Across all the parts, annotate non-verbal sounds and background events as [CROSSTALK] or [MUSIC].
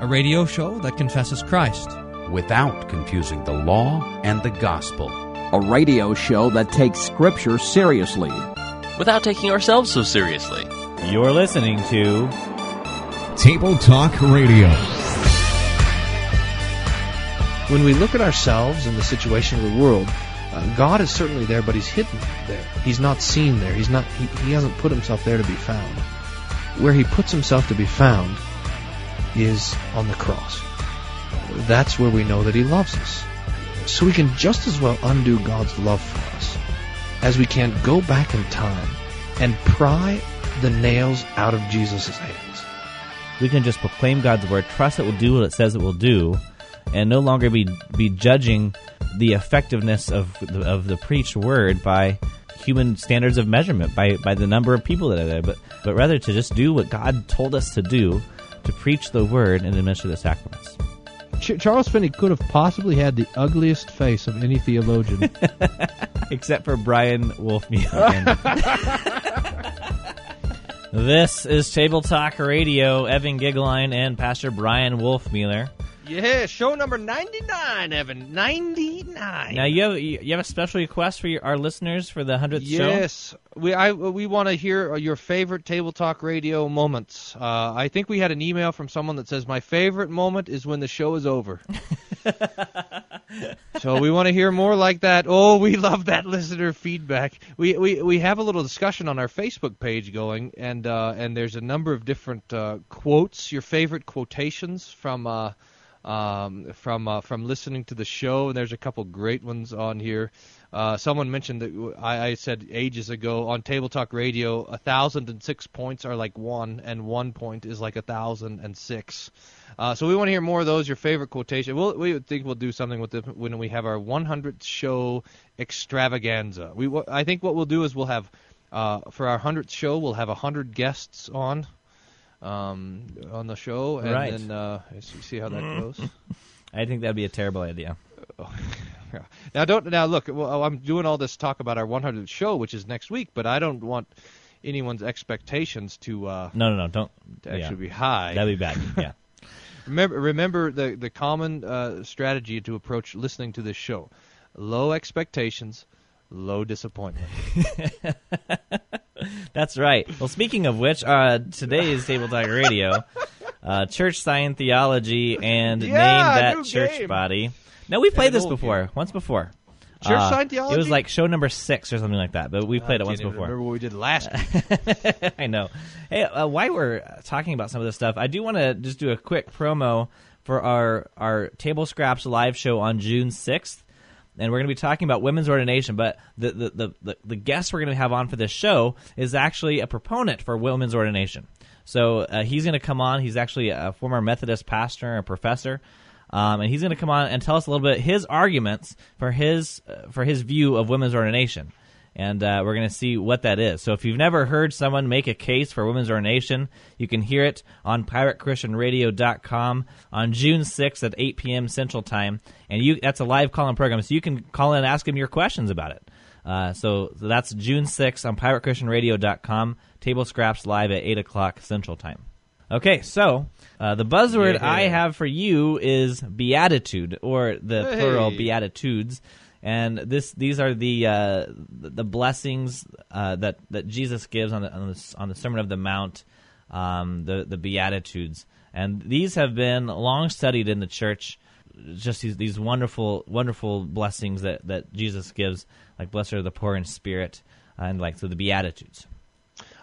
a radio show that confesses Christ without confusing the law and the gospel, a radio show that takes Scripture seriously without taking ourselves so seriously. You're listening to Table Talk Radio. When we look at ourselves and the situation of the world, uh, God is certainly there, but He's hidden there. He's not seen there. He's not. He, he hasn't put Himself there to be found. Where He puts Himself to be found is on the cross. That's where we know that He loves us. So we can just as well undo God's love for us as we can go back in time and pry the nails out of Jesus' hands. We can just proclaim God's word, trust it will do what it says it will do, and no longer be be judging the effectiveness of the, of the preached word by human standards of measurement, by by the number of people that are there, but but rather to just do what God told us to do, to preach the word and administer the sacraments. Ch- Charles Finney could have possibly had the ugliest face of any theologian, [LAUGHS] except for Bryan Wolfmueller. [LAUGHS] this is Table Talk Radio. Evan Goeglein and Pastor Bryan Wolfmueller. Yeah, show number 99, Evan. 99. Now, you have you have a special request for your, our listeners for the 100th yes. show? Yes. We I we want to hear your favorite Table Talk Radio moments. Uh, I think we had an email from someone that says, My favorite moment is when the show is over. [LAUGHS] so we want to hear more like that. Oh, we love that listener feedback. We we, we have a little discussion on our Facebook page going, and uh, and there's a number of different uh, quotes, your favorite quotations from uh, um, from uh, from listening to the show. And there's a couple great ones on here. Uh, someone mentioned that I, I said ages ago on Table Talk Radio, a thousand and six points are like one, and one point is like a thousand and six. Uh, so we want to hear more of those. Your favorite quotation. We'll, we think we'll do something with it when we have our 100th show extravaganza. We I think what we'll do is we'll have uh, for our 100th show we'll have 100 guests on um, on the show, and right. then uh, see how that goes. [LAUGHS] I think that'd be a terrible idea. [LAUGHS] now don't now look. Well, I'm doing all this talk about our 100th show, which is next week, but I don't want anyone's expectations to uh, no no no don't to actually yeah. be high. That'd be bad. [LAUGHS] Yeah. remember remember the the common uh, strategy to approach listening to this show: low expectations, low disappointment. [LAUGHS] [LAUGHS] That's right. Well, speaking of which, uh, today's Table Talk Radio, [LAUGHS] uh, Church Sign Theology and yeah, Name That Church game. Body. Now, we played this before, game. once before. Church Uh, Sign Theology. It was like show number six or something like that, but we played it once before. Remember what we did last. I know. Hey, uh, while we're talking about some of this stuff, I do want to just do a quick promo for our our Table Scraps live show on June sixth, and we're going to be talking about women's ordination. But the the the, the, the guest we're going to have on for this show is actually a proponent for women's ordination. So uh, he's going to come on. He's actually a former Methodist pastor and professor. Um, and he's going to come on and tell us a little bit his arguments for his uh, for his view of women's ordination and uh, we're going to see what that is. So if you've never heard someone make a case for women's ordination, you can hear it on piratechristianradio.com on June 6th at 8 p.m. Central Time, and you that's a live call-in program, so you can call in and ask him your questions about it. Uh, so, so that's June 6th on piratechristianradio.com. Table Scraps live at 8 o'clock Central Time. Okay, so uh, the buzzword. I have for you is beatitude, or the Hey. plural beatitudes and this these are the uh, the blessings uh, that that Jesus gives on the on the, on the Sermon of the Mount, um, the the beatitudes, and these have been long studied in the church. Just these these wonderful wonderful blessings that that Jesus gives, like blessed are the poor in spirit, and like so the beatitudes.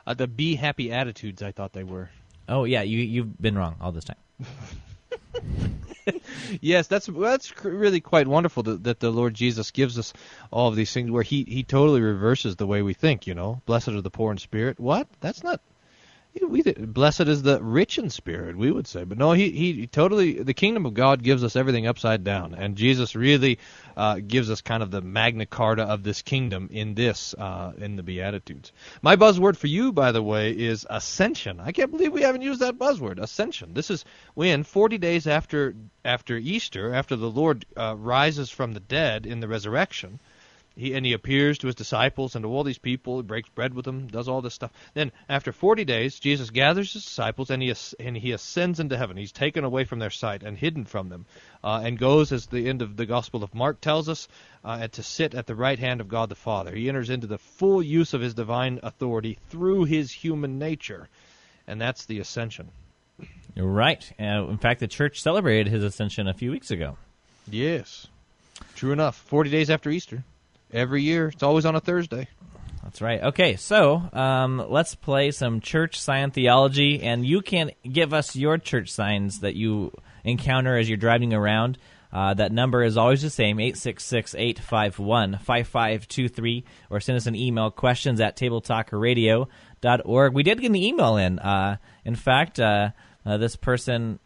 Uh, the be happy attitudes, I thought they were. Oh yeah, you you've been wrong all this time. [LAUGHS] [LAUGHS] yes, that's that's really quite wonderful that, that the Lord Jesus gives us all of these things where he he totally reverses the way we think. You know, blessed are the poor in spirit. What? That's not. We blessed is the rich in spirit, we would say, but no, he, he totally the kingdom of God gives us everything upside down, and Jesus really uh, gives us kind of the magna carta of this kingdom in this uh, in the Beatitudes. My buzzword for you, by the way, is ascension. I can't believe we haven't used that buzzword, ascension. This is when 40 days after after Easter, after the Lord uh, rises from the dead in the resurrection. He and he appears to his disciples and to all these people. He breaks bread with them, does all this stuff. Then after 40 days, Jesus gathers his disciples and he and he ascends into heaven. He's taken away from their sight and hidden from them, uh, and goes, as the end of the Gospel of Mark tells us, uh, to sit at the right hand of God the Father. He enters into the full use of his divine authority through his human nature, and that's the ascension. Right. Uh, in fact, the church celebrated his ascension a few weeks ago. Yes, true enough. 40 days after Easter. Every year, it's always on a Thursday. That's right. Okay, so um, let's play some church sign theology, and you can give us your church signs that you encounter as you're driving around. Uh, that number is always the same, 866-851-5523, or send us an email, questions at tabletalkradio.org. We did get an email in. Uh, in fact, uh, uh, this person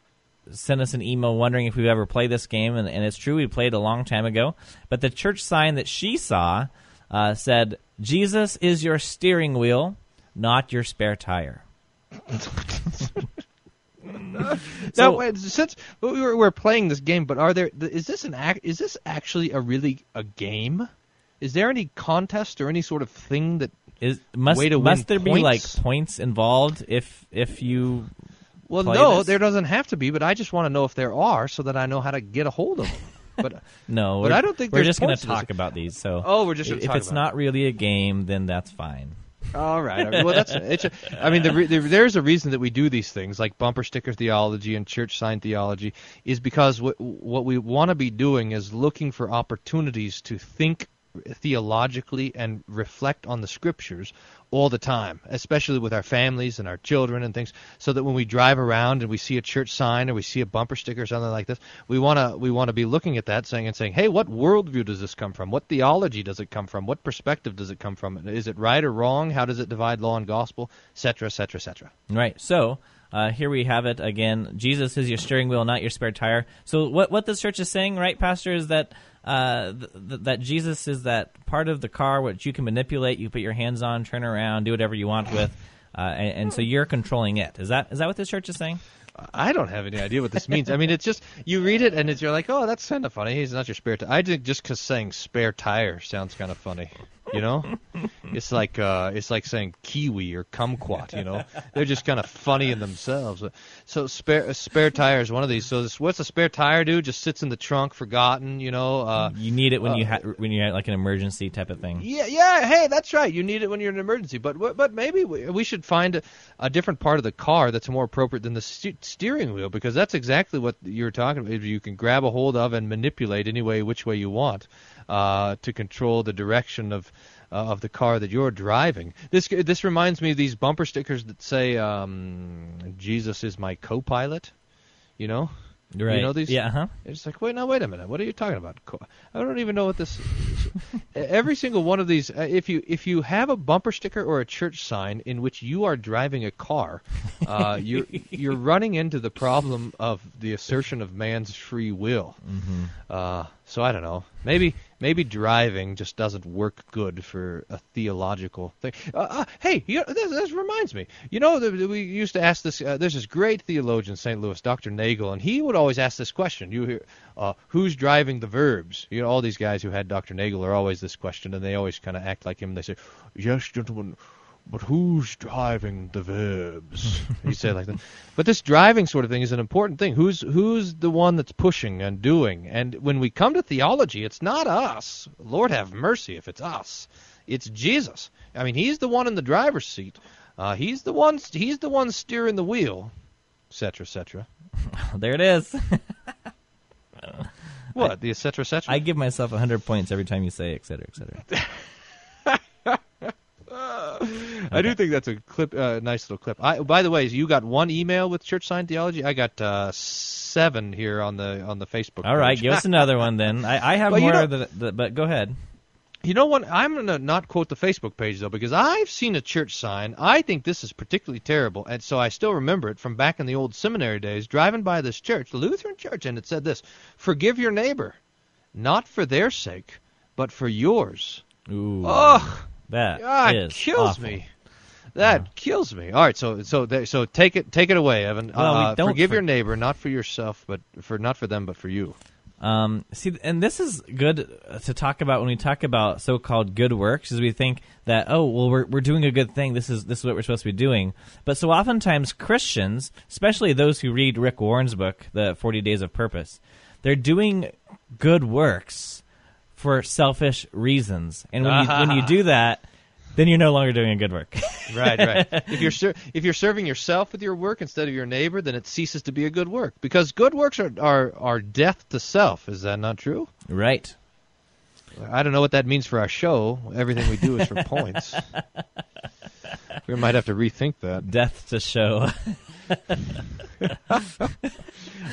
sent us an email wondering if we've ever played this game, and, and it's true, we played a long time ago. But the church sign that she saw uh, said, Jesus is your steering wheel, not your spare tire. [LAUGHS] now, wait, since we were, we're playing this game, but are there is this an act? Is this actually a really a game? Is there any contest or any sort of thing that Is must must there points? be like points involved if if you Well, no, this? there doesn't have to be, but I just want to know if there are, so that I know how to get a hold of them. [LAUGHS] But no? But I don't think we're just going to talk about these. So Oh, we're just if talk it's not really a game, then that's fine. all right, well, that's it's. I mean, the, re- the, there's a reason that we do these things, like bumper sticker theology and church sign theology, is because what what we want to be doing is looking for opportunities to think theologically and reflect on the scriptures all the time, especially with our families and our children and things, so that when we drive around and we see a church sign or we see a bumper sticker or something like this, we want to we want to be looking at that saying and saying, "Hey, what worldview does this come from? What theology does it come from? What perspective does it come from? Is it right or wrong? How does it divide law and gospel, etc., etc., etc." Right. So uh, here we have it again. Jesus is your steering wheel, not your spare tire. So what what this church is saying, right, Pastor, is that uh, th- th- that Jesus is that part of the car which you can manipulate. You put your hands on, turn around, do whatever you want with, uh, and, and so you're controlling it. Is that is that what this church is saying? I don't have any idea what this means. I mean, it's just you read it and it's, you're like, oh, that's kind of funny. He's not your spare tire. I think just because saying spare tire sounds kind of funny. You know, it's like uh, it's like saying kiwi or kumquat. You know, they're just kind of funny in themselves. So spare spare tire is one of these. So this, what's a spare tire do? Just sits in the trunk, forgotten. You know. Uh, You need it when uh, you ha- when you're like an emergency type of thing. yeah, yeah. Hey, that's right. You need it when you're in an emergency. But but maybe we, we should find a, a different part of the car that's more appropriate than the ste- steering wheel because that's exactly what you're talking about. You can grab a hold of and manipulate any way, which way you want, uh, to control the direction of. Uh, of the car that you're driving. This this reminds me of these bumper stickers that say um, "Jesus is my co-pilot." You know, Right. you know these. Yeah. Uh-huh. It's like, wait, now wait a minute. What are you talking about? I don't even know what this. [LAUGHS] Every single one of these, uh, if you if you have a bumper sticker or a church sign in which you are driving a car, uh, [LAUGHS] you're you're running into the problem of the assertion of man's free will. Mm-hmm. Uh, so I don't know. Maybe maybe driving just doesn't work good for a theological thing. Uh, uh, hey, you know, this, this reminds me. You know, the, we used to ask this. Uh, there's this great theologian St. Louis, Dr. Nagel, and he would always ask this question. You hear, uh, who's driving the verbs? You know, all these guys who had Dr. Nagel are always this question, and they always kind of act like him. They say, "Yes, gentlemen." But who's driving the verbs? [LAUGHS] he said like that. But this driving sort of thing is an important thing. Who's who's the one that's pushing and doing? And when we come to theology, it's not us. Lord have mercy if it's us. It's Jesus. I mean, he's the one in the driver's seat. Uh, he's the one. He's the one steering the wheel, etc., etc. [LAUGHS] There it is. What the etc., etc. I give myself 100 points every time you say et cetera, et cetera. [LAUGHS] I do think that's a clip, uh, nice little clip. I, by the way, you got one email with church sign theology. I got uh, seven here on the on the Facebook. All right, page. give us another one then. I, I have you more, know- that, that, but go ahead. You know what? I'm going to not quote the Facebook page though because I've seen a church sign. I think this is particularly terrible, and so I still remember it from back in the old seminary days. Driving by this church, the Lutheran church, and it said this: "Forgive your neighbor, not for their sake, but for yours." Ooh, Ugh, that God, kills awful. me. That kills me. All right, so so there, so take it take it away, Evan. Well, we uh, don't forgive for- your neighbor, not for yourself, but for not for them, but for you. Um, see, and this is good to talk about when we talk about so-called good works, is we think that oh, well, we're we're doing a good thing. This is this is what we're supposed to be doing. But so oftentimes Christians, especially those who read Rick Warren's book, The Forty Days of Purpose, they're doing good works for selfish reasons. And when you when you [LAUGHS] do that, then you're no longer doing a good work. [LAUGHS] right, right. [LAUGHS] If you're ser- if you're serving yourself with your work instead of your neighbor, then it ceases to be a good work because good works are are, are death to self. Is that not true? Right. I don't know what that means for our show. Everything we do is for points. [LAUGHS] We might have to rethink that. Death to show.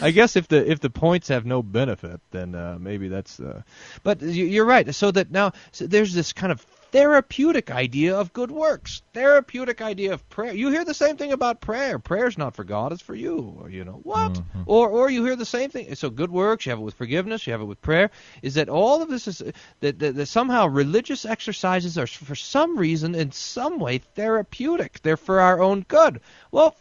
I guess if the if the points have no benefit, then uh, maybe that's. Uh, but you- you're right. So that now so there's this kind of therapeutic idea of good works, therapeutic idea of prayer. You hear the same thing about prayer. Prayer's not for God; it's for you. Or you know what? Mm-hmm. Or or you hear the same thing. So good works, you have it with forgiveness, you have it with prayer. Is that all of this is that, that, that somehow religious exercises are for some reason in some way therapeutic? They're for our own good. Well,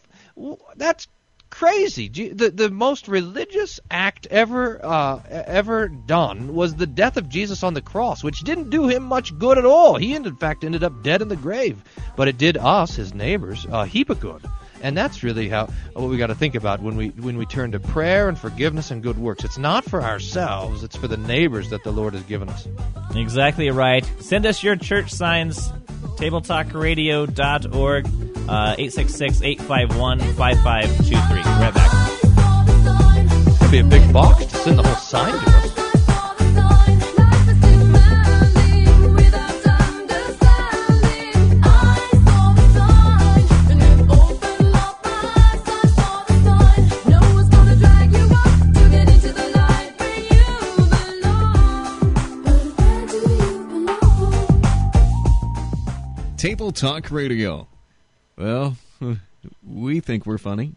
that's crazy. The the most religious act ever uh, ever done was the death of Jesus on the cross, which didn't do him much good at all. He in fact ended up dead in the grave, but it did us, his neighbors, a heap of good. And that's really how what we got to think about when we when we turn to prayer and forgiveness and good works. It's not for ourselves; it's for the neighbors that the Lord has given us. Exactly right. Send us your church signs, tabletalkradio.org, uh, 866-851-5523. Right back. It'd be a big box to send the whole sign to us. Table Talk Radio. Well, [LAUGHS] we think we're funny.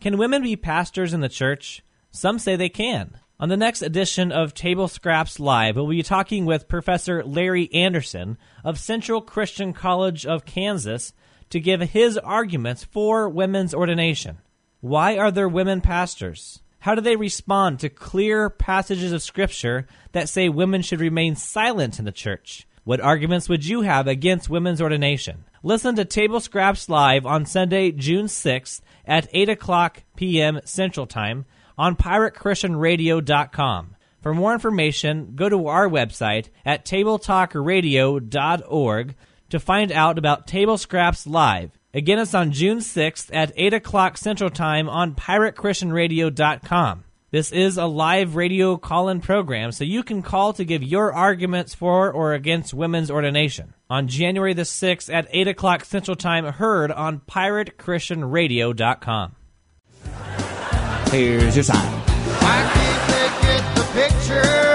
Can women be pastors in the church? Some say they can. On the next edition of Table Scraps Live, we'll be talking with Professor Larry Anderson of Central Christian College of Kansas to give his arguments for women's ordination. Why are there women pastors? How do they respond to clear passages of Scripture that say women should remain silent in the church? What arguments would you have against women's ordination? Listen to Table Scraps Live on Sunday, June 6th at 8 o'clock p.m. Central Time on PirateChristianRadio.com. For more information, go to our website at TableTalkRadio.org to find out about Table Scraps Live. Again, it's on June 6th at 8 o'clock Central Time on PirateChristianRadio.com. This is a live radio call in program, so you can call to give your arguments for or against women's ordination. On January the 6th at 8 o'clock Central Time, heard on PirateChristianRadio.com. Here's your sign. Why can't they get the picture?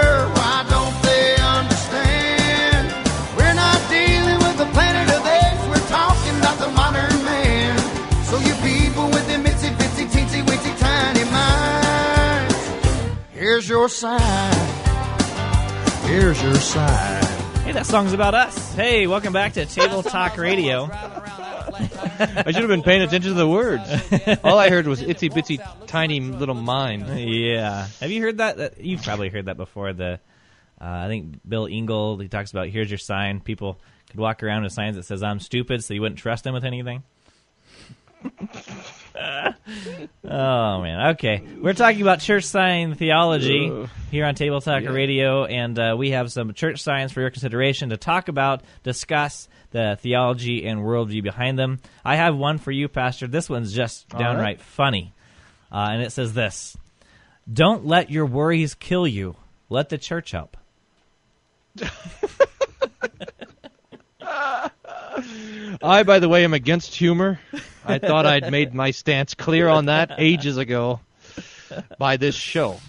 Your sign. Here's your sign. Hey, that song's about us. Hey, welcome back to Table Talk Radio. [LAUGHS] I should have been paying attention to the words. All I heard was itsy bitsy tiny little mind. Yeah. Have you heard that? that you've probably heard that before. The uh, I think Bill Engvall he talks about here's your sign. People could walk around with signs that says I'm stupid, so you wouldn't trust them with anything. [LAUGHS] oh man. Okay, we're talking about church sign theology here on Table Talk Radio, and uh, we have some church signs for your consideration to talk about, discuss the theology and worldview behind them. I have one for you, Pastor. This one's just downright right. funny, uh, and it says this: "Don't let your worries kill you. Let the church help." [LAUGHS] I, by the way, am against humor. I thought I'd made my stance clear on that ages ago by this show.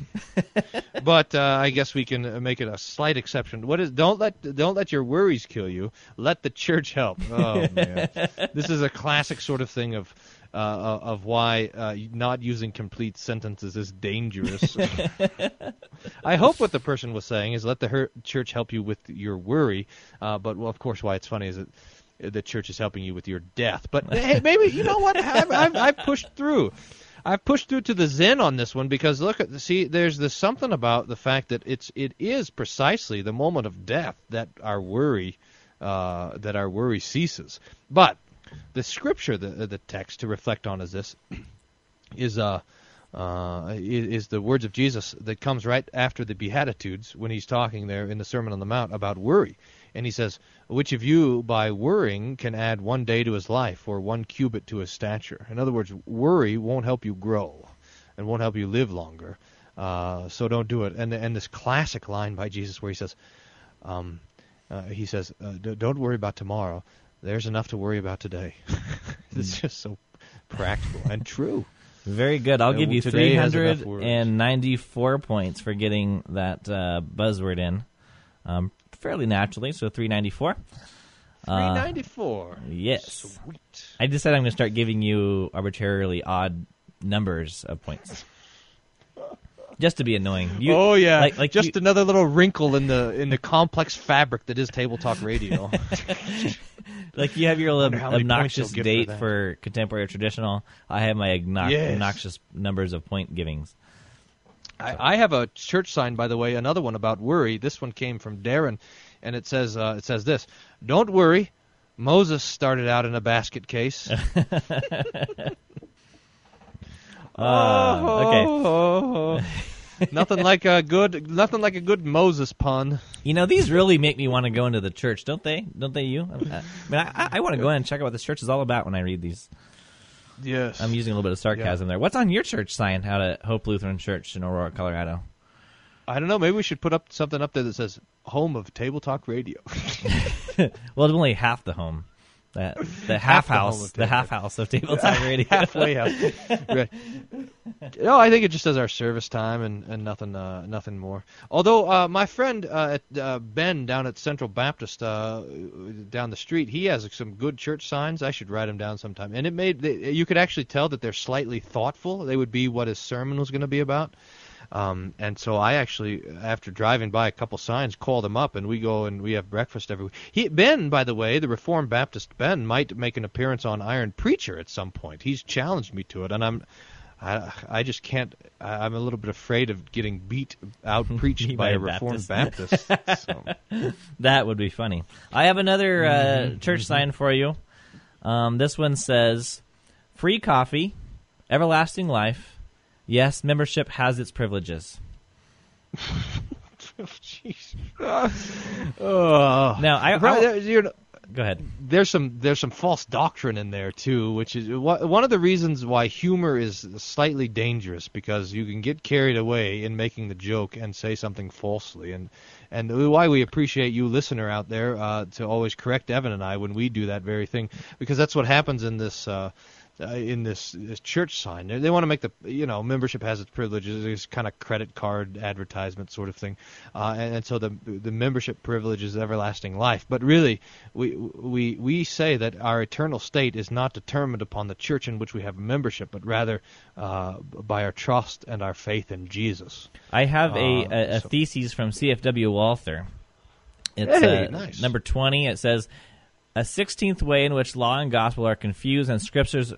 But uh, I guess we can uh, make it a slight exception. What is? Don't let don't let your worries kill you. Let the church help. Oh man, this is a classic sort of thing of. Uh, of why uh, not using complete sentences is dangerous. I hope what the person was saying is let the church help you with your worry. Uh, but well, of course, why it's funny is that the church is helping you with your death. But [LAUGHS] hey, maybe you know what? I've, I've, I've pushed through. I've pushed through to the Zen on this one because look at see there's this something about the fact that it's it is precisely the moment of death that our worry uh, that our worry ceases. But the scripture, the the text to reflect on is this [CLEARS THROAT] is uh uh, is the words of Jesus that comes right after the Beatitudes when he's talking there in the Sermon on the Mount about worry. And he says, Which of you, by worrying, can add one day to his life or one cubit to his stature? In other words, worry won't help you grow and won't help you live longer. Uh, so don't do it. And and this classic line by Jesus where he says, um, uh, he says, uh, don't worry about tomorrow. There's enough to worry about today. [LAUGHS] it's just so practical and true. Very good. I'll And give you today has enough words. 394 points for getting that uh, buzzword in um, fairly naturally. So 394. Uh, 394. yes. Sweet. I decided I'm going to start giving you arbitrarily odd numbers of points. Just to be annoying. You, oh yeah, like, like just you- another little wrinkle in the in the complex fabric that is table talk radio. [LAUGHS] like you have your Wonder how many points obnoxious you'll for date for, contemporary or traditional. I have my obnox- Yes. obnoxious numbers of point givings. I, I have a church sign, by the way, another one about worry. This one came from Darren, and it says uh, it says this: "Don't worry, Moses started out in a basket case." Uh, [LAUGHS] [LAUGHS] okay. [LAUGHS] nothing like a good, nothing like a good Moses pun. You know, these really make me want to go into the church, don't they? Don't they? You? I mean, I, I, I want to go in and check out what this church is all about when I read these. Yes. I'm using a little bit of sarcasm there. What's on your church sign out at Hope Lutheran Church in Aurora, Colorado? I don't know. Maybe we should put up something up there that says "Home of Table Talk Radio." [LAUGHS] Well, it's only half the home. That [LAUGHS] the half, the house, of the half house of [LAUGHS] Tabletop [LAUGHS] Radio. halfway house. right. No, I think it just does our service time and, and nothing uh, nothing more. Although uh, my friend uh, at, uh, Ben down at Central Baptist uh, down the street, he has some good church signs. I should write them down sometime. And it made they, you could actually tell that they're slightly thoughtful. They would be what his sermon was going to be about. Um, and so I actually, after driving by a couple signs, called him up, and we go and we have breakfast every week. He, Ben, by the way, the Reformed Baptist Ben, might make an appearance on Iron Preacher at some point. He's challenged me to it, and I'm, I, I just can't. I, I'm a little bit afraid of getting beat out [LAUGHS] preached by a a Reformed Baptist. Baptist. so. [LAUGHS] That would be funny. I have another uh, Mm-hmm. church sign for you. Um, this one says, "Free coffee, everlasting life. Yes, membership has its privileges." [LAUGHS] Jeez. oh. Now, I, I there- you know, go ahead. there's some there's some false doctrine in there too, which is one of the reasons why humor is slightly dangerous because you can get carried away in making the joke and say something falsely, and and why we appreciate you listener out there uh, to always correct Evan and I when we do that very thing because that's what happens in this. Uh, uh, in this, this church sign, they, they want to make the you know membership has its privileges. It's kind of credit card advertisement sort of thing, uh, and, and so the the membership privilege is everlasting life. But really, we we we say that our eternal state is not determined upon the church in which we have membership, but rather uh, by our trust and our faith in Jesus. I have a, Uh, a, a so- thesis from CFW Walther. It's Hey, uh, nice. number 20. It says, A sixteenth way in which law and gospel are confused and scriptures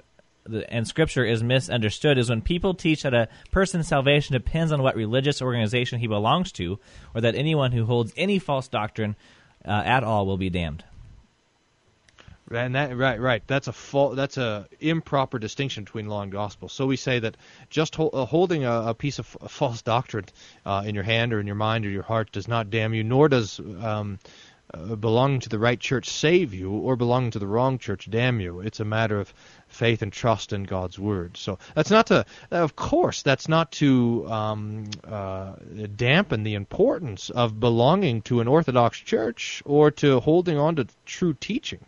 and scripture is misunderstood is when people teach that a person's salvation depends on what religious organization he belongs to, or that anyone who holds any false doctrine uh, at all will be damned. And that right, right. That's a. That's a improper distinction between law and gospel. So we say that just uh, holding a, a piece of false doctrine uh, in your hand or in your mind or your heart does not damn you, nor does um, uh, belonging to the right church save you, or belonging to the wrong church damn you. It's a matter of faith and trust in God's word. So that's not to, of course, that's not to um, uh, dampen the importance of belonging to an Orthodox church or to holding on to true teaching.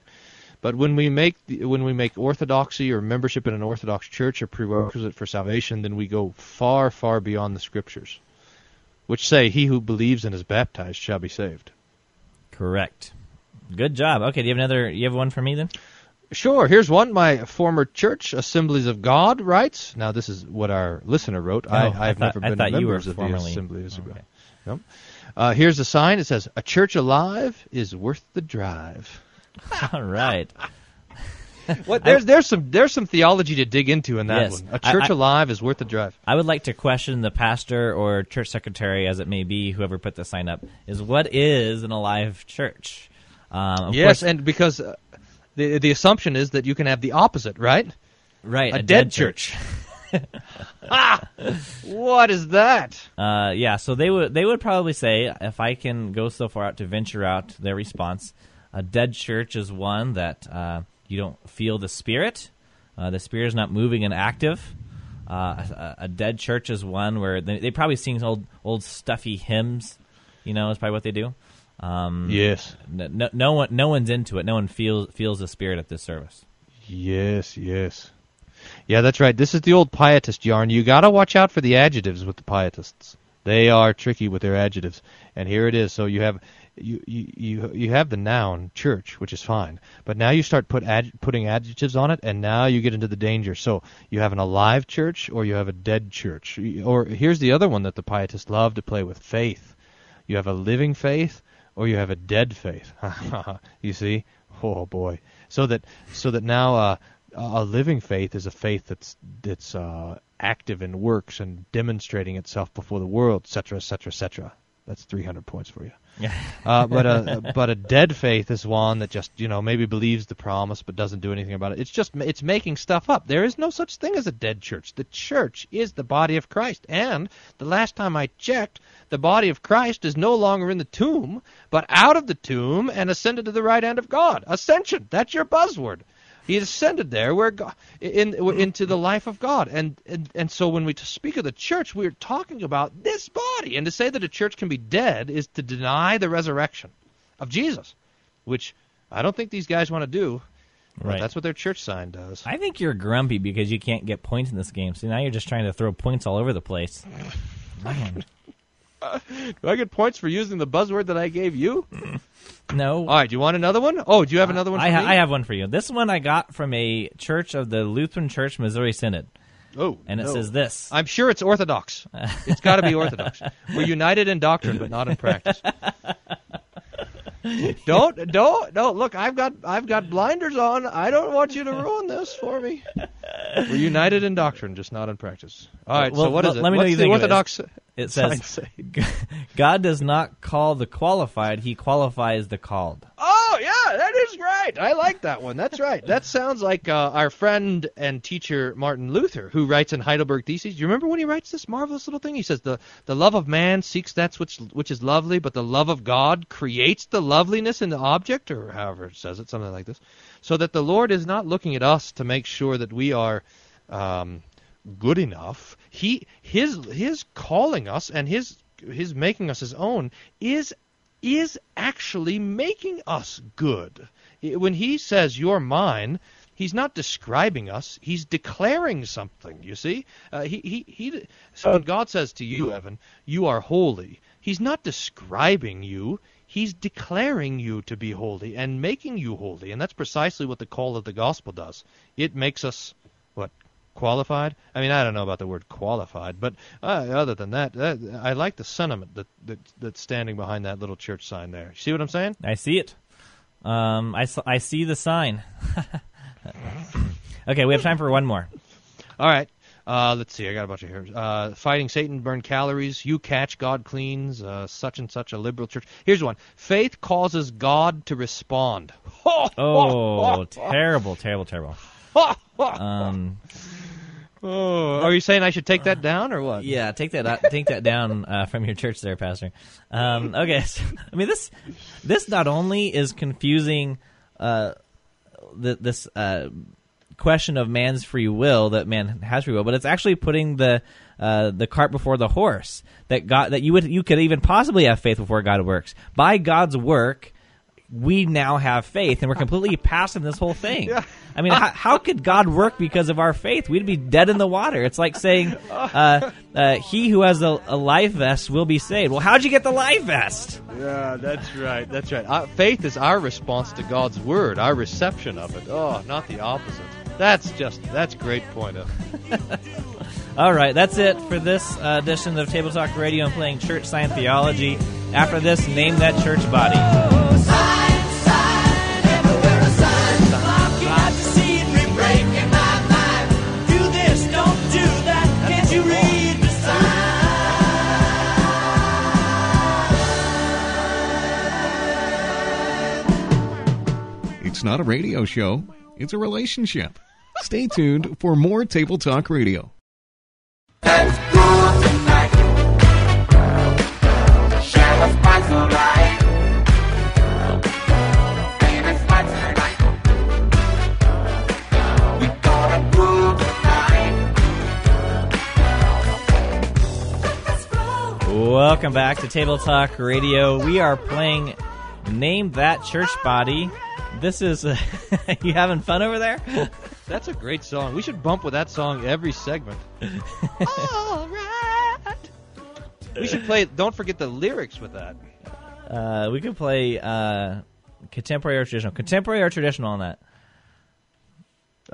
But when we make the, when we make orthodoxy or membership in an Orthodox church a prerequisite for salvation, then we go far, far beyond the Scriptures, which say, "He who believes and is baptized shall be saved." Correct. Good job. Okay, do you have another? You have one for me then? Sure. Here's one. My former church, Assemblies of God, writes. Now, this is what our listener wrote. Oh, I, I I've thought- never been thought a you member were of the Assemblies of Okay. God. Yep. Uh, here's a sign. It says, "A church alive is worth the drive." [LAUGHS] All right. [LAUGHS] What there's there's some there's some theology to dig into in that Yes. one. A I- church I- alive is worth the drive. I would like to question the pastor or church secretary, as it may be, whoever put the sign up, is what is an alive church? Um, of yes, course- and because uh, the the assumption is that you can have the opposite, right? right, a, dead, church. [LAUGHS] ah, what is that? Uh, yeah, so they would they would probably say if I can go so far out to venture out their response, a dead church is one that uh, you don't feel the spirit, uh, the spirit is not moving and active. Uh, a, a dead church is one where they, they probably sing old old stuffy hymns, you know, is probably what they do. Um, Yes, no, no, one no one's into it. No one feels feels the spirit at this service. yes, yes. Yeah, that's right. This is the old pietist yarn. You got to watch out for the adjectives with the pietists. They are tricky with their adjectives. And here it is. So you have you you you, you have the noun church, which is fine. But now you start put ad, putting adjectives on it, and now you get into the danger. So you have an alive church, or you have a dead church. Or here's the other one that the pietists love to play with: faith. You have a living faith, or you have a dead faith. [LAUGHS] you see? Oh boy. So that so that now uh, a living faith is a faith that's that's uh, active in works and demonstrating itself before the world, etc., etc., etc. That's 300 points for you. [LAUGHS] uh, but a but a dead faith is one that just you know maybe believes the promise but doesn't do anything about it. It's just it's making stuff up. There is no such thing as a dead church. The church is the body of Christ, and the last time I checked, the body of Christ is no longer in the tomb, but out of the tomb and ascended to the right hand of God. Ascension. That's your buzzword. He ascended there where God, in, into the life of God. And, and and so when we speak of the church, we're talking about this body. And to say that a church can be dead is to deny the resurrection of Jesus, which I don't think these guys want to do. Right. that's what their church sign does. I think you're grumpy because you can't get points in this game. So now you're just trying to throw points all over the place. [LAUGHS] Man. [LAUGHS] Do I get points for using the buzzword that I gave you? [LAUGHS] No. All right, do you want another one? Oh, do you have another one for I, ha- me? I have one for you. This one I got from a church of the Lutheran Church Missouri Synod. Oh, And it no. says this. I'm sure it's Orthodox. It's got to be [LAUGHS] Orthodox. We're united in doctrine, but not in practice. [LAUGHS] don't don't don't look i've got i've got blinders on i don't want you to [LAUGHS] ruin this for me we're united in doctrine just not in practice all right Well, so what is it let me know what's you the think of it. orthodox It [LAUGHS] says, say? God does not call the qualified, he qualifies the called. oh yeah that right. I like that one. That's right. That sounds like uh, our friend and teacher martin luther who writes in heidelberg theses. Do you remember when he writes this marvelous little thing? He says the the love of man seeks that which which is lovely but the love of god creates the loveliness in the object or however it says it something like this. So that the lord is not looking at us to make sure that we are um, good enough. He his his calling us and his his making us his own is is actually making us good. When he says you're mine, he's not describing us, he's declaring something, you see? Uh, he, he, he, so when God says to you, Evan, you are holy, he's not describing you, he's declaring you to be holy and making you holy. And that's precisely what the call of the gospel does. It makes us, what, qualified? I mean, I don't know about the word qualified, but uh, other than that, that, I like the sentiment that, that that's standing behind that little church sign there. See what I'm saying? I see it. Um, I, I see the sign. [LAUGHS] okay, we have time for one more. All right. Uh, let's see. I got a bunch of here. Uh, fighting Satan, burn calories. You catch, God cleans. Uh, such and such a liberal church. Here's one. Faith causes God to respond. [LAUGHS] Oh, terrible, terrible, terrible. [LAUGHS] Um, Oh, are you saying I should take that down or what? yeah, take that out, take that down uh, from your church, there, Pastor. Um, okay, so, [LAUGHS] I mean this this not only is confusing uh, the, this uh, question of man's free will that man has free will, but it's actually putting the uh, the cart before the horse. That God that you would you could even possibly have faith before God works by God's work. We now have faith, and we're completely passing this whole thing. I mean, how, how could God work because of our faith? We'd be dead in the water. It's like saying, uh, uh, "He who has a, a life vest will be saved." Well, how'd you get the life vest? Yeah, that's right. That's right. Uh, faith is our response to God's word, our reception of it. Oh, not the opposite. That's just that's great point. Of [LAUGHS] All right, that's it for this uh, edition of Table Talk Radio and playing church science theology. After this, name that church body. It's not a radio show, it's a relationship. Stay tuned for more Table Talk Radio. Welcome back to Table Talk Radio. We are playing Name That Church Body. This is. Uh, [LAUGHS] you having fun over there? That's a great song. We should bump with that song every segment. [LAUGHS] All right. We should play. Don't forget the lyrics with that. Uh, we could play uh, contemporary or traditional. Contemporary or traditional on that?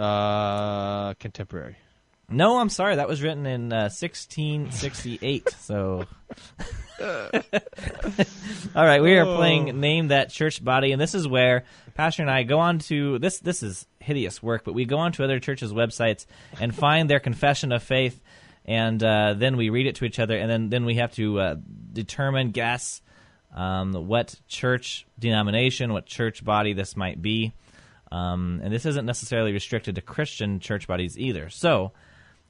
Uh, contemporary. No, I'm sorry. That was written in uh, 1668. so. [LAUGHS] All right, we are playing Name That Church Body, and this is where Pastor and I go on to this. This is hideous work, but we go on to other churches' websites and find their confession of faith, and uh, then we read it to each other, and then then we have to uh, determine, guess um, what church denomination, what church body this might be, um, and this isn't necessarily restricted to Christian church bodies either. So.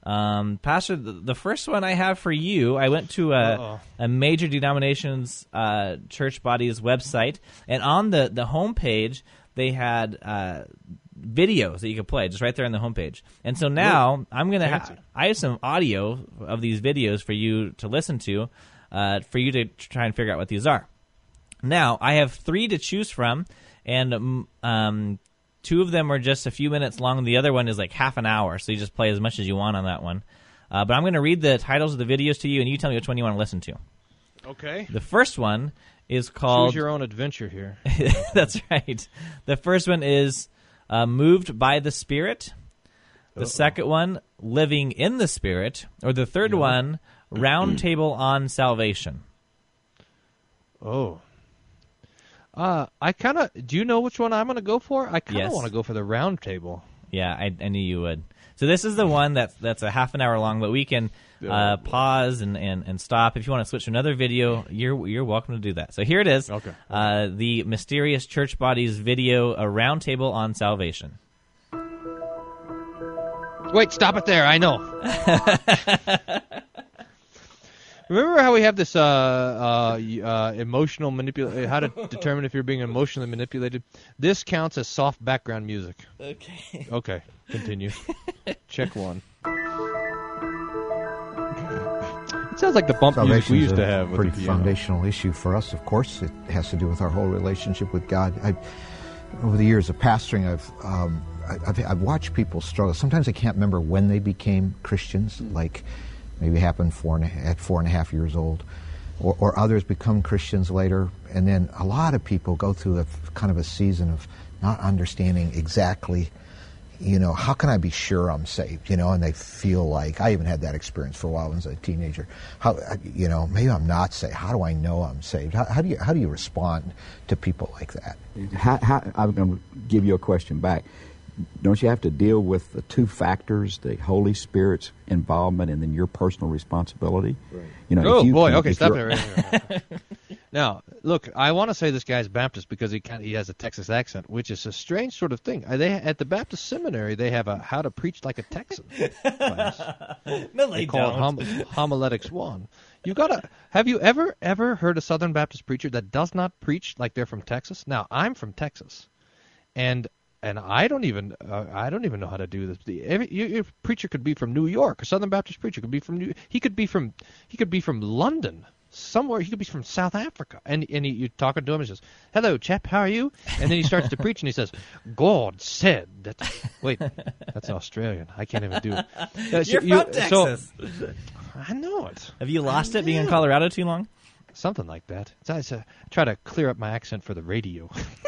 Um, Pastor, the, the first one I have for you, I went to a, Uh-oh. a major denominations uh, church body's website, and on the the homepage they had uh, videos that you could play just right there on the homepage. And so now I'm gonna ha- I have some audio of these videos for you to listen to, uh, for you to try and figure out what these are. Now I have three to choose from, and um, um, two of them are just a few minutes long. The other one is like half an hour, so you just play as much as you want on that one. Uh, but I'm going to read the titles of the videos to you, and you tell me which one you want to listen to. Okay. The first one is called. Choose your own adventure here. [LAUGHS] That's right. The first one is uh, Moved by the Spirit. The second one, Living in the Spirit. Or the third one, Round [CLEARS THROAT] Table on Salvation. Oh. Uh, I kind of. Do you know which one I'm going to go for? I kind of Yes. want to go for the round table. Yeah, I, I knew you would. So this is the one that's that's a half an hour long, but we can uh, pause and, and, and stop if you want to switch to another video. You're you're welcome to do that. So here it is. Okay. Uh, the mysterious church bodies video, a round table on salvation. Wait, stop it there. I know. [LAUGHS] Remember how we have this uh, uh, uh, emotional manipulation? How to determine if you're being emotionally manipulated? This counts as soft background music. Okay. Okay, continue. [LAUGHS] Check one. Sounds like the bump music we used to have. With pretty piano. foundational issue for us, of course. It has to do with our whole relationship with God. I, over the years of pastoring, I've, um, I- I've I've watched people struggle. Sometimes I can't remember when they became Christians, like maybe happened four and a, at four and a half years old, or, or others become Christians later, and then a lot of people go through a kind of a season of not understanding exactly you know, how can I be sure I'm saved? You know, and they feel like I even had that experience for a while as a teenager. How, you know, maybe I'm not saved. How do I know I'm saved? How, how do you how do you respond to people like that? How, how, I'm going to give you a question back. Don't you have to deal with the two factors, the Holy Spirit's involvement and then your personal responsibility? Right. You know, oh you boy, can- okay, stop you're- there. Right [LAUGHS] here. now, look, I want to say this guy's Baptist because he kind of, he has a Texas accent, which is a strange sort of thing. They at the Baptist seminary they have a how to preach like a Texan [LAUGHS] class. No, they call it don't. hom- homiletics one. You gotta have you ever ever heard a Southern Baptist preacher that does not preach like they're from Texas? Now I'm from Texas, and and I don't even uh, I don't even know how to do this. The, every your, your preacher could be from New York. A Southern Baptist preacher could be from New. He could be from he could be from London. Somewhere he could be from South Africa, and and he, you're talking to him. He says, "Hello, chap, how are you?" And then he starts to preach, and he says, "God said that." Wait, that's Australian. I can't even do it. Uh, so You're you- from so- Texas. I know it. Have you lost it being in Colorado too long? Something like that. So I try to clear up my accent for the radio. [LAUGHS] [LAUGHS]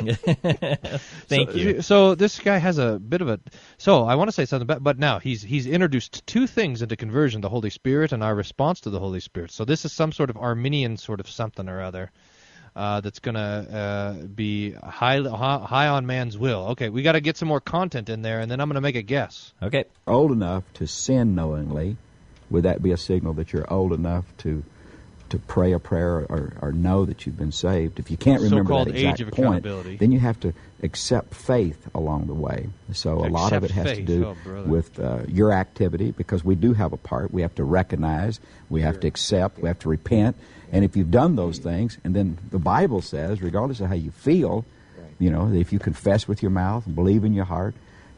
Thank so, you. So this guy has a bit of a. So I want to say something, about, but now he's he's introduced two things into conversion: the Holy Spirit and our response to the Holy Spirit. So this is some sort of Arminian sort of something or other. Uh, that's gonna uh, be high, high high on man's will. Okay, we got to get some more content in there, and then I'm gonna make a guess. Okay. old enough to sin knowingly, would that be a signal that you're old enough to to pray a prayer or, or know that you've been saved. If you can't remember that exact age of point, then you have to accept faith along the way. So a lot of it has to do Oh, with uh, your activity because we do have a part. We have to recognize, we have to accept, we have to repent. And if you've done those things, and then the Bible says, regardless of how you feel, you know, if you confess with your mouth and believe in your heart,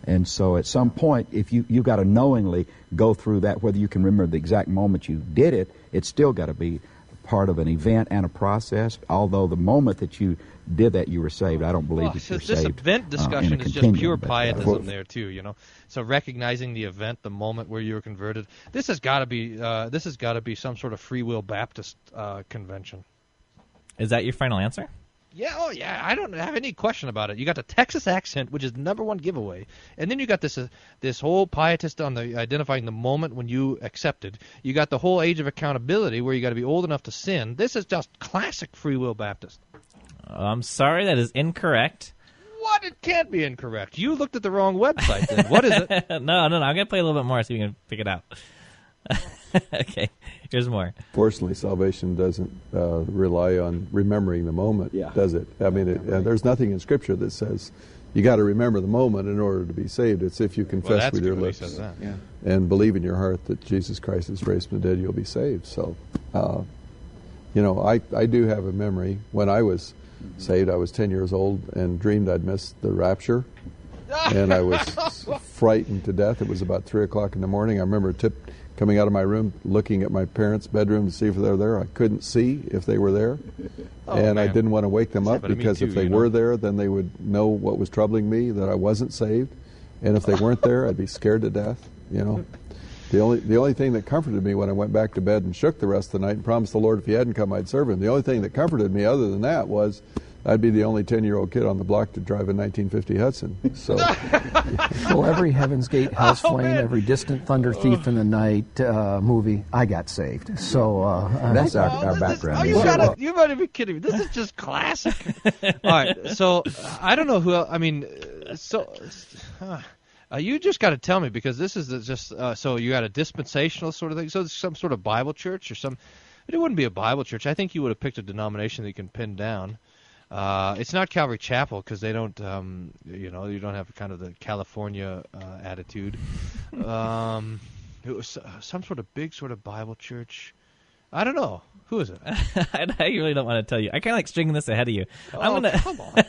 and so at some point, if you you've got to knowingly go through that, whether you can remember the exact moment you did it, it's still got to be part of an event and a process. Although the moment that you did that, you were saved. I don't believe Well, that so you're this saved. event uh, discussion a is just continuum, pure but, uh, pietism well, there too, you know. So recognizing the event, the moment where you were converted, this has got to be uh, this has got to be some sort of free will Baptist uh, convention. Is that your final answer? Yeah, oh yeah, I don't have any question about it. You got the Texas accent, which is the number one giveaway, and then you got this uh, this whole pietist on the identifying the moment when you accepted. You got the whole age of accountability, where you got to be old enough to sin. This is just classic free will Baptist. I'm sorry, that is incorrect. What? It can't be incorrect. You looked at the wrong website. Then what is it? [LAUGHS] no, no, no. I'm gonna play a little bit more so you can pick it out. [LAUGHS] okay, here's more. Fortunately, salvation doesn't uh, rely on remembering the moment, does it? I mean, it, uh, there's nothing in Scripture that says you got to remember the moment in order to be saved. It's if you confess that's with your good when he lips. Yeah. and believe in your heart that Jesus Christ is raised from the dead, you'll be saved. So, uh, you know, I, I do have a memory. When I was saved, I was 10 years old and dreamed I'd missed the rapture. [LAUGHS] and I was frightened to death. It was about 3 o'clock in the morning. I remember tip, coming out of my room, looking at my parents' bedroom to see if they were there. I couldn't see if they were there. [LAUGHS] Oh, and I didn't want to wake them up because too, if they you know. were there, then they would know what was troubling me, that I wasn't saved. And if they weren't there, I'd be scared to death, you know. The only the only thing that comforted me when I went back to bed and shook the rest of the night and promised the Lord if He hadn't come, I'd serve Him. The only thing that comforted me, other than that, was I'd be the only ten year old kid on the block to drive a 1950 Hudson. So [LAUGHS] well, every Heaven's Gate, Hell's Flame, every Distant Thunder Thief in the Night uh, movie, I got saved. So uh, That's our, Oh, our background. Oh, you isn't gotta, you gotta be kidding me. This is just classic. All right, so I don't know who. Else, I mean, uh, so uh, uh, you just got to tell me because this is just uh, so you got a dispensational sort of thing. So it's some sort of Bible church or some. It wouldn't be a Bible church. I think you would have picked a denomination that you can pin down. Uh, it's not Calvary Chapel because they don't, um, you know, you don't have kind of the California uh, attitude. [LAUGHS] Um, it was uh, some sort of big sort of Bible church. I don't know. Who is it? [LAUGHS] I really don't want to tell you. I kind of like stringing this ahead of you. I'm Oh, gonna. come on.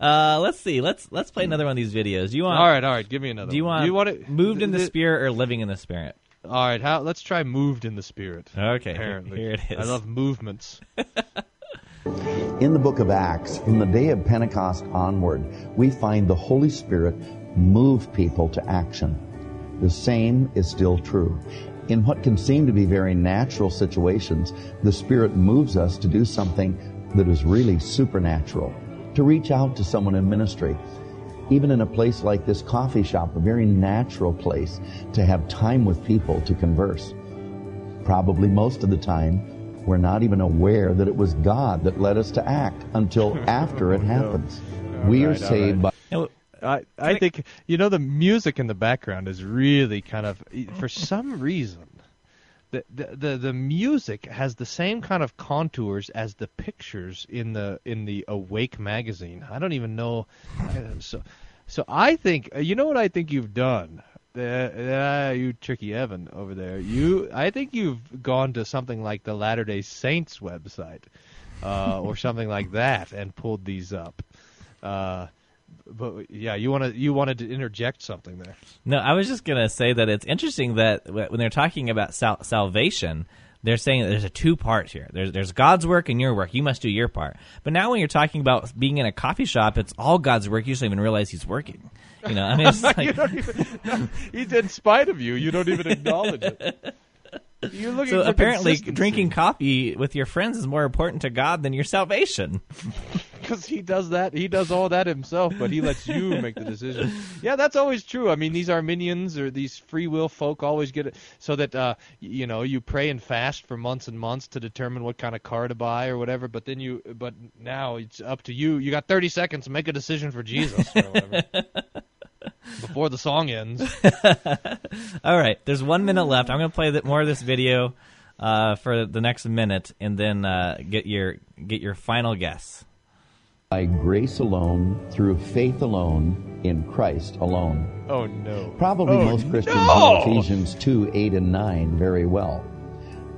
[LAUGHS] uh, let's see. Let's let's play another one of these videos. Do you want? All right, all right. Give me another. Do you one. want? You want it moved in the th- spirit or living in the spirit? All right. How? Let's try moved in the spirit. Okay, Apparently, here it is. I love movements. [LAUGHS] In the book of Acts, from the day of Pentecost onward, we find the Holy Spirit move people to action. The same is still true. In what can seem to be very natural situations, the Spirit moves us to do something that is really supernatural, to reach out to someone in ministry. Even in a place like this coffee shop, a very natural place to have time with people to converse. Probably most of the time, we're not even aware that it was God that led us to act until [LAUGHS] after it oh, happens. We are right, all saved by I, I think you know the music in the background is really kind of for some reason the, the the music has the same kind of contours as the pictures in the in the Awake magazine. I don't even know so so I think uh, you know what I think you've done. Uh, uh, you tricky Evan over there. You I think you've gone to something like the Latter Day Saints website uh, or something like that and pulled these up. Uh, but yeah, you want to you wanted to interject something there. No, I was just gonna say that it's interesting that when they're talking about sal- salvation, they're saying that there's a two part here. There's there's God's work and your work. You must do your part. But now when you're talking about being in a coffee shop, it's all God's work. You don't even realize He's working. You know, I mean, it's [LAUGHS] like, even, [LAUGHS] he's in spite of you. You don't even acknowledge it. [LAUGHS] You're looking so apparently drinking coffee with your friends is more important to God than your salvation. Because he does that. He does all that himself, but he lets you [LAUGHS] make the decision. Yeah, that's always true. I mean, these Arminians or these free will folk always get it so that uh, you know you pray and fast for months and months to determine what kind of car to buy or whatever. But then you, but now it's up to you. You got 30 seconds to make a decision for Jesus or whatever. [LAUGHS] before the song ends. [LAUGHS] All right, there's one minute left. I'm going to play more of this video uh, for the next minute, and then uh, get your get your final guess. By grace alone, through faith alone, in Christ alone. Oh no! Probably Oh, most Christians no! know Ephesians 2 8 and 9 very well.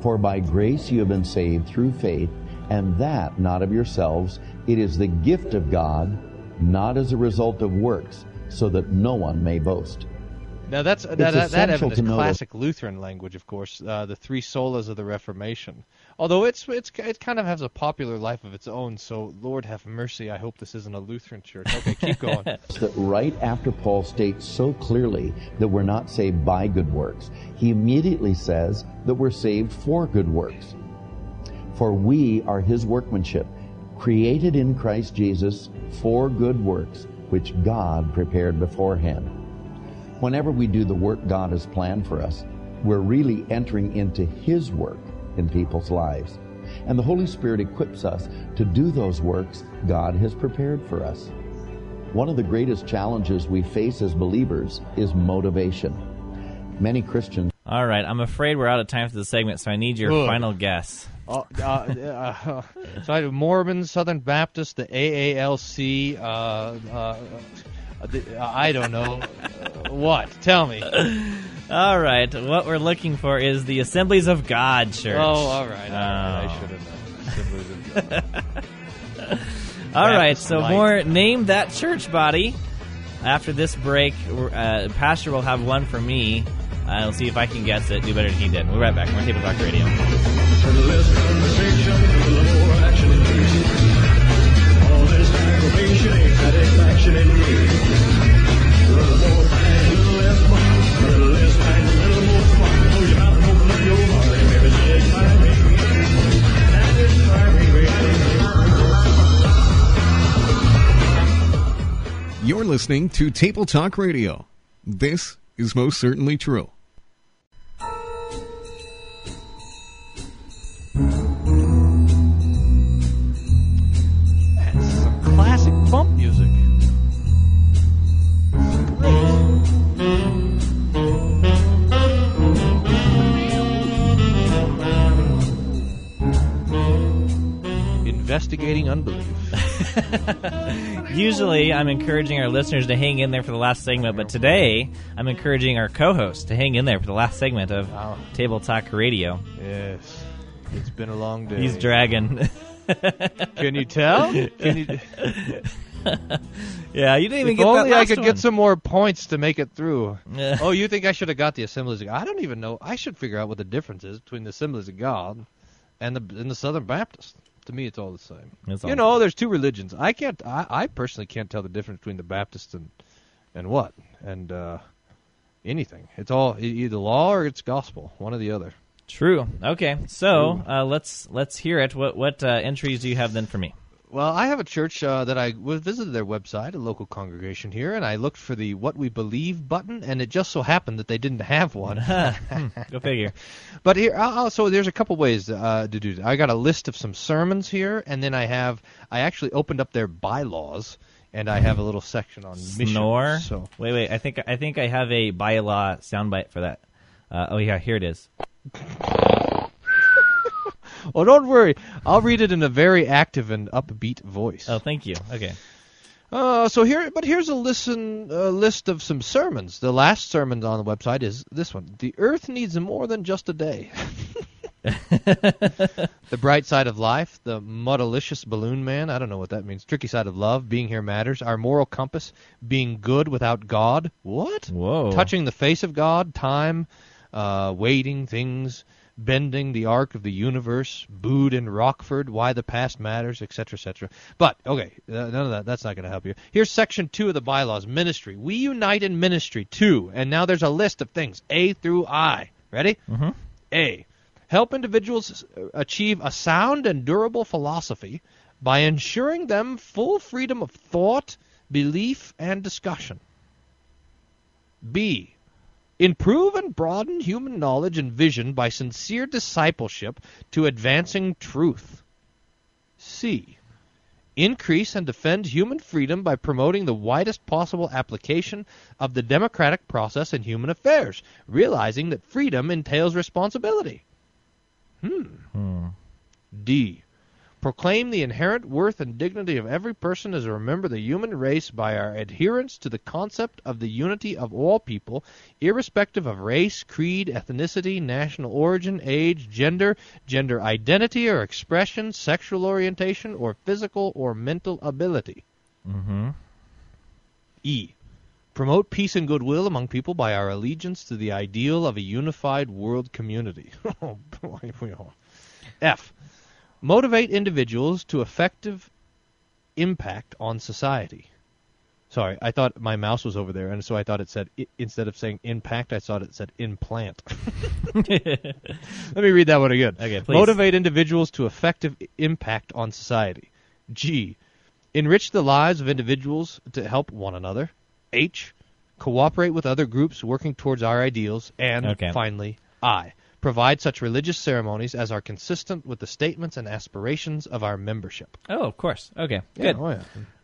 For by grace you have been saved through faith, and that not of yourselves. It is the gift of God, not as a result of works, so that no one may boast. Now that's that, that, that essential Evan, is to know classic Lutheran language, of course. Uh, the three solas of the Reformation. Although it's it's it kind of has a popular life of its own. So Lord have mercy. I hope this isn't a Lutheran church. Okay, keep [LAUGHS] going. that right after Paul states so clearly that we're not saved by good works, he immediately says that we're saved for good works. For we are his workmanship, created in Christ Jesus for good works, which God prepared beforehand. Whenever we do the work God has planned for us, we're really entering into his work in people's lives. And the Holy Spirit equips us to do those works God has prepared for us. One of the greatest challenges we face as believers is motivation. Many Christians All right, I'm afraid we're out of time for the segment, so I need your Ugh. final guess. Uh, uh, uh, [LAUGHS] so I have Mormon, Southern Baptist, the AALC. Uh, uh, uh, the, uh, I don't know Uh, what. Tell me. All right, what we're looking for is the Assemblies of God Church. Oh, all right. All right. Oh. I should have known. Assemblies of God. [LAUGHS] All right, Baptist so Light. more name that church body. After this break, uh, Pastor will have one for me. I'll see if I can guess it. Do better than he did. We'll be right back. More Table Talk Radio. You're listening to Table Talk Radio. This is most certainly true. That's some classic bump music. Investigating unbelief. [LAUGHS] Usually, I'm encouraging our listeners to hang in there for the last segment, but today, I'm encouraging our co-host to hang in there for the last segment of Table Talk Radio. Yes, it's been a long day. He's dragging. Can you tell? Can you? [LAUGHS] yeah, you didn't even if get that only I could one. get some more points to make it through. Yeah. oh, you think I should have got the Assemblies of God? I don't even know. I should figure out what the difference is between the Assemblies of God and the and the Southern Baptist. To me, it's all the same. It's you know, there's two religions. I can't. I, I personally can't tell the difference between the Baptist and and what and uh, anything. It's all either law or it's gospel. One or the other. True. Okay, so uh, let's let's hear it. What what uh, entries do you have then for me? Well, I have a church uh, that I visited their website, a local congregation here, and I looked for the "What We Believe" button, and it just so happened that they didn't have one. [LAUGHS] Hmm, Go figure. [LAUGHS] But here, I'll, I'll- so there's a couple ways uh, to do that. I got a list of some sermons here, and then I have I actually opened up their bylaws, and I have a little section on mission. Snore. So wait, wait. I think I think I have a bylaw soundbite for that. Uh, oh yeah, here it is. [LAUGHS] well, don't worry, I'll read it in a very active and upbeat voice. Oh, thank you. Okay. Uh, so here, but here's a listen uh, list of some sermons. The last sermon on the website is this one: "The Earth needs more than just a day." [LAUGHS] the bright side of life, the muddalicious balloon man. I don't know what that means. Tricky side of love, being here matters. Our moral compass, being good without God. What? Whoa. Touching the face of God, time, uh, waiting, things, bending the arc of the universe, booed in Rockford, why the past matters, etc., etc. But okay, uh, none of that. That's not going to help you. Here's section two of the bylaws: ministry. We unite in ministry. Two, and now there's a list of things: A through I. Ready? Mm-hmm. A. Help individuals uh, achieve a sound and durable philosophy by ensuring them full freedom of thought, belief, and discussion. B. Improve and broaden human knowledge and vision by sincere discipleship to advancing truth. C. increase and defend human freedom by promoting the widest possible application of the democratic process in human affairs, realizing that freedom entails responsibility. Hmm. D. Proclaim the inherent worth and dignity of every person as a member of the human race by our adherence to the concept of the unity of all people, irrespective of race, creed, ethnicity, national origin, age, gender, gender identity or expression, sexual orientation, or physical or mental ability. Mm-hmm. E. Promote peace and goodwill among people by our allegiance to the ideal of a unified world community. [LAUGHS] oh boy, we all. F. Motivate individuals to effective impact on society. Sorry, I thought my mouse was over there, and so I thought it said instead of saying impact, I thought it said implant. [LAUGHS] [LAUGHS] Let me read that one again. Okay, please. Motivate individuals to effective impact on society. G. Enrich the lives of individuals to help one another. H. Cooperate with other groups working towards our ideals. And Okay. finally, I. Provide such religious ceremonies as are consistent with the statements and aspirations of our membership. Oh, of course. Okay, Yeah, good. oh,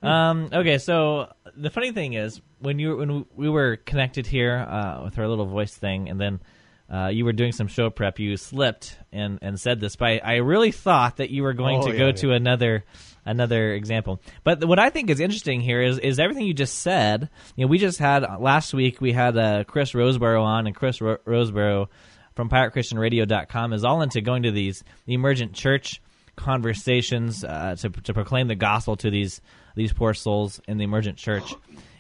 yeah. Um, okay, so the funny thing is when you when we were connected here uh, with our little voice thing, and then uh, you were doing some show prep, you slipped and and said this, but I, I really thought that you were going Oh, to yeah, go yeah. to another another example. But what I think is interesting here is is everything you just said. You know, we just had last week we had uh, Chris Rosebrough on, and Chris Ro- Rosebrough from PirateChristianRadio.com is all into going to these emergent church conversations uh, to to proclaim the gospel to these these poor souls in the emergent church.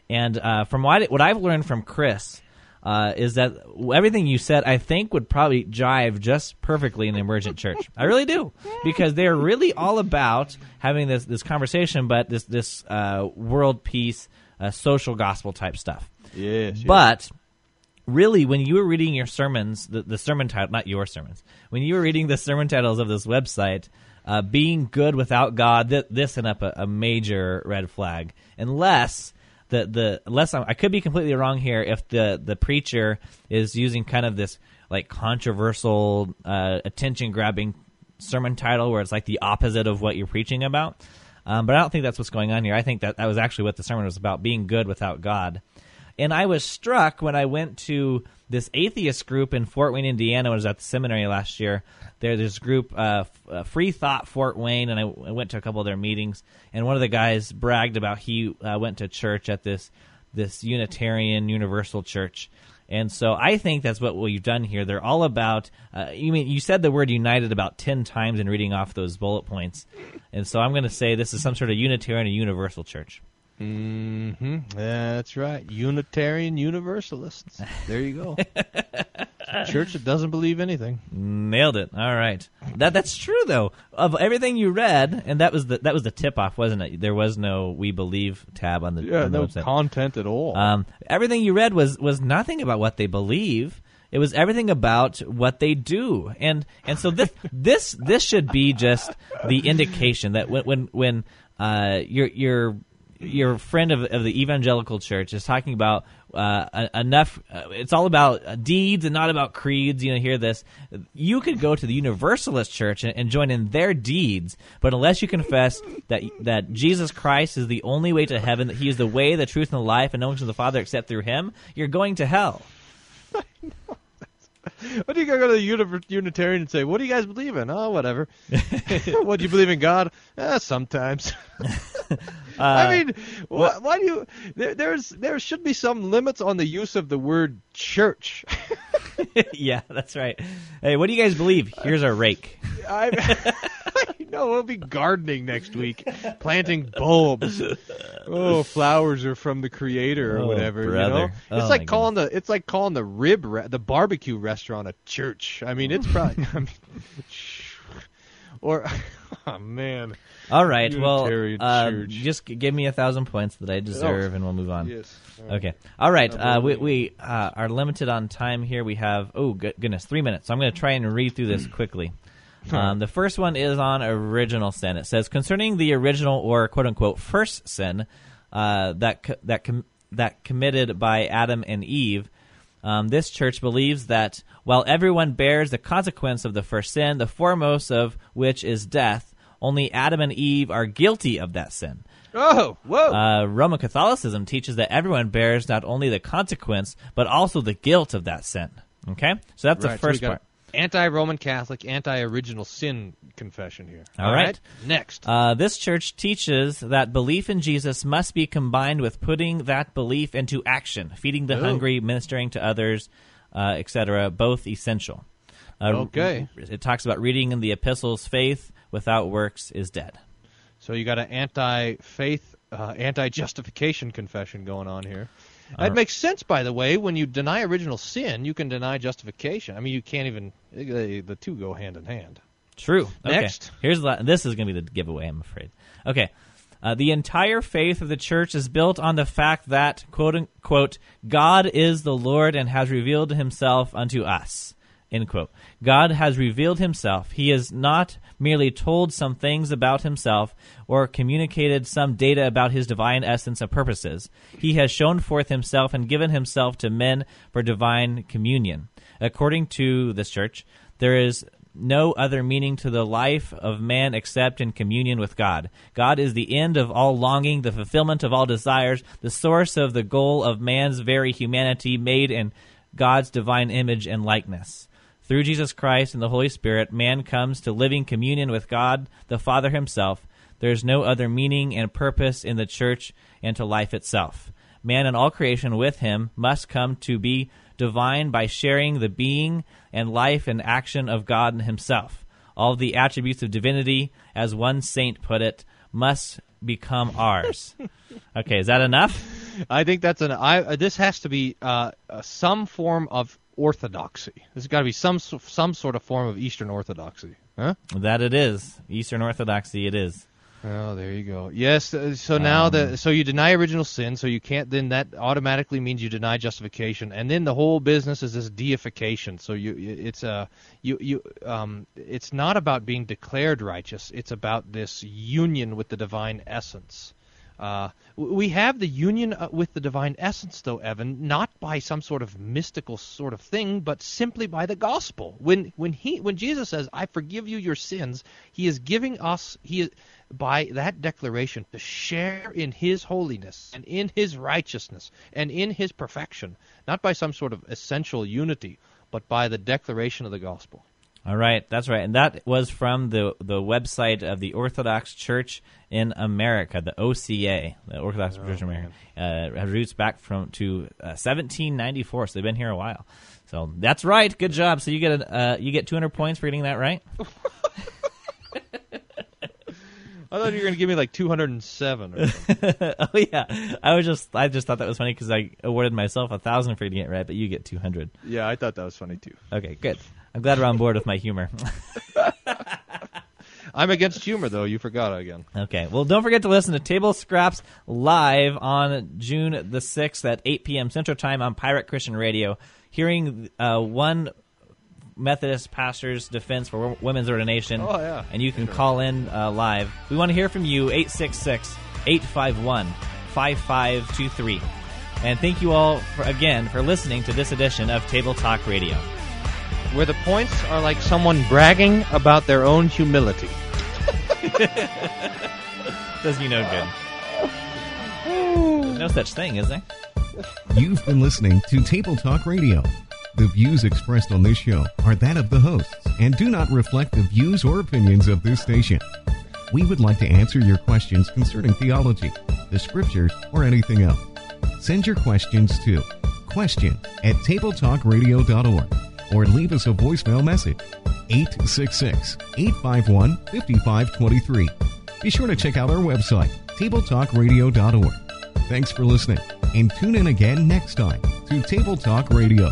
And uh, from what what I've learned from Chris. Uh, is that everything you said? I think would probably jive just perfectly in the emergent church. I really do because they're really all about having this this conversation, but this this uh, world peace, uh, social gospel type stuff. Yes. But really, when you were reading your sermons, the, the sermon title, not your sermons, when you were reading the sermon titles of this website, uh, being good without God, th- this sent up a, a major red flag. Unless the the unless I'm, I could be completely wrong here, if the the preacher is using kind of this like controversial, uh, attention grabbing sermon title where it's like the opposite of what you're preaching about. Um, but I don't think that's what's going on here. I think that that was actually what the sermon was about: being good without God. And I was struck when I went to this atheist group in Fort Wayne, Indiana. When I was at the seminary last year. There's this group, uh, uh, Free Thought Fort Wayne, and I, I went to a couple of their meetings. And one of the guys bragged about he uh, went to church at this this Unitarian Universal Church. And so I think that's what we've done here. They're all about. Uh, you mean you said the word united about ten times in reading off those bullet points, and so I'm going to say this is some sort of Unitarian or Universal Church. Mm-hmm. That's right. Unitarian Universalists. There you go. [LAUGHS] Church that doesn't believe anything. Nailed it. All right. That that's true though. Of everything you read, and that was the that was the tip off, wasn't it? There was no "We Believe" tab on the, Yeah, on the no website. content at all. Um, everything you read was was nothing about what they believe. It was everything about what they do, and and so this [LAUGHS] this this should be just the indication that when when when uh, your your your friend of, of the evangelical church is talking about uh, enough. Uh, it's all about uh, deeds and not about creeds. You know, hear this. You could go to the Universalist church and, and join in their deeds, but unless you confess that that Jesus Christ is the only way to heaven, that He is the way, the truth, and the life, and no one comes to the Father except through Him, you're going to hell. [LAUGHS] I know. What do you go to the uni- Unitarian and say? What do you guys believe in? Oh, whatever. [LAUGHS] [LAUGHS] what do you believe in God? Eh, sometimes. I uh, mean, wh- why do you? There, there's there should be some limits on the use of the word church. [LAUGHS] yeah, that's right. Hey, what do you guys believe? Here's our rake. I [LAUGHS] no, we'll be gardening next week, planting bulbs. Oh, flowers are from the Creator or Oh, whatever. You brother. know, Oh, it's like calling the it's like calling the rib re- the barbecue restaurant a church. I mean, it's probably. [LAUGHS] I mean, or, [LAUGHS] oh man. All right. Well, uh, just give me a thousand points that I deserve, Oh, and we'll move on. yes. All. Okay. All right. Uh, we we uh, are limited on time here. We have oh good, goodness three minutes. So I'm going to try and read through this quickly. Um, the first one is on original sin. It says concerning the original or quote unquote first sin uh, that co- that com- that committed by Adam and Eve. Um, this church believes that while everyone bears the consequence of the first sin, the foremost of which is death, Only Adam and Eve are guilty of that sin. Oh, whoa. Uh, Roman Catholicism teaches that everyone bears not only the consequence, but also the guilt of that sin. Okay? So that's Right, the first got part. Anti-Roman Catholic, anti-original sin confession here. All right. Next. Uh, this church teaches that belief in Jesus must be combined with putting that belief into action, feeding the Ooh. hungry, ministering to others, uh, etc. Both essential. Uh, Okay. It talks about reading in the epistles, faith without works is dead. So you got an anti-faith, uh, anti-justification confession going on here. That makes sense, by the way. When you deny original sin, you can deny justification. I mean, you can't even. They, the two go hand in hand. True. Okay. Next. Here's the, this is going to be the giveaway. I'm afraid. Okay. Uh, the entire faith of the church is built on the fact that quote unquote God is the Lord and has revealed Himself unto us. End quote. God has revealed Himself. He has not merely told some things about Himself or communicated some data about His divine essence and purposes. He has shown forth Himself and given Himself to men for divine communion. According to this church, there is no other meaning to the life of man except in communion with God. God is the end of all longing, the fulfillment of all desires, the source of the goal of man's very humanity made in God's divine image and likeness. Through Jesus Christ and the Holy Spirit, man comes to living communion with God, the Father himself. There is no other meaning and purpose in the church and to life itself. Man and all creation with him must come to be divine by sharing the being and life and action of God himself. All the attributes of divinity, as one saint put it, must become ours. [LAUGHS] okay, is that enough? I think that's an. I uh, this has to be uh, uh, some form of orthodoxy. Has got to be some some sort of form of Eastern Orthodoxy, huh? That it is. Eastern Orthodoxy it is. Oh, there you go. Yes. Uh, so now Um, the so you deny original sin, so you can't. Then that automatically means you deny justification, and then the whole business is this deification. So you, it's a you you um, it's not about being declared righteous. It's about this union with the divine essence. Uh, we have the union uh, with the divine essence, though, Evan, not by some sort of mystical sort of thing, but simply by the gospel. When when he when Jesus says, "I forgive you your sins," he is giving us he is by that declaration to share in his holiness and in his righteousness and in his perfection, not by some sort of essential unity, but by the declaration of the gospel. All right, that's right, and that was from the the website of the Orthodox Church in America, the OCA, the Orthodox Church in America. Uh, roots back from to uh, 1794, so they've been here a while. So that's right. Good job. So you get a, uh, you get 200 points for getting that right. [LAUGHS] [LAUGHS] I thought you were going to give me like 207 or something. [LAUGHS] oh yeah, I was just I just thought that was funny because I awarded myself a thousand for getting it right, but you get 200. yeah, I thought that was funny too. Okay, good. I'm glad we're on board with my humor. [LAUGHS] I'm against humor, though. You forgot again. Okay. Well, don't forget to listen to Table Scraps live on June the 6th at 8 p.m. Central Time on Pirate Christian Radio. Hearing uh, one Methodist pastor's defense for women's ordination. Oh, yeah. And you can call in uh, live. We want to hear from you, 866 851 5523. And thank you all for, again for listening to this edition of Table Talk Radio. Where the points are like someone bragging about their own humility. [LAUGHS] Does you no good. There's no such thing, is there? You've been listening to Table Talk Radio. The views expressed on this show are that of the hosts and do not reflect the views or opinions of this station. We would like to answer your questions concerning theology, the scriptures, or anything else. Send your questions to question at tabletalkradio.org or leave us a voicemail message 866 851 5523. Be sure to check out our website, tabletalkradio.org. Thanks for listening, and tune in again next time to Table Talk Radio.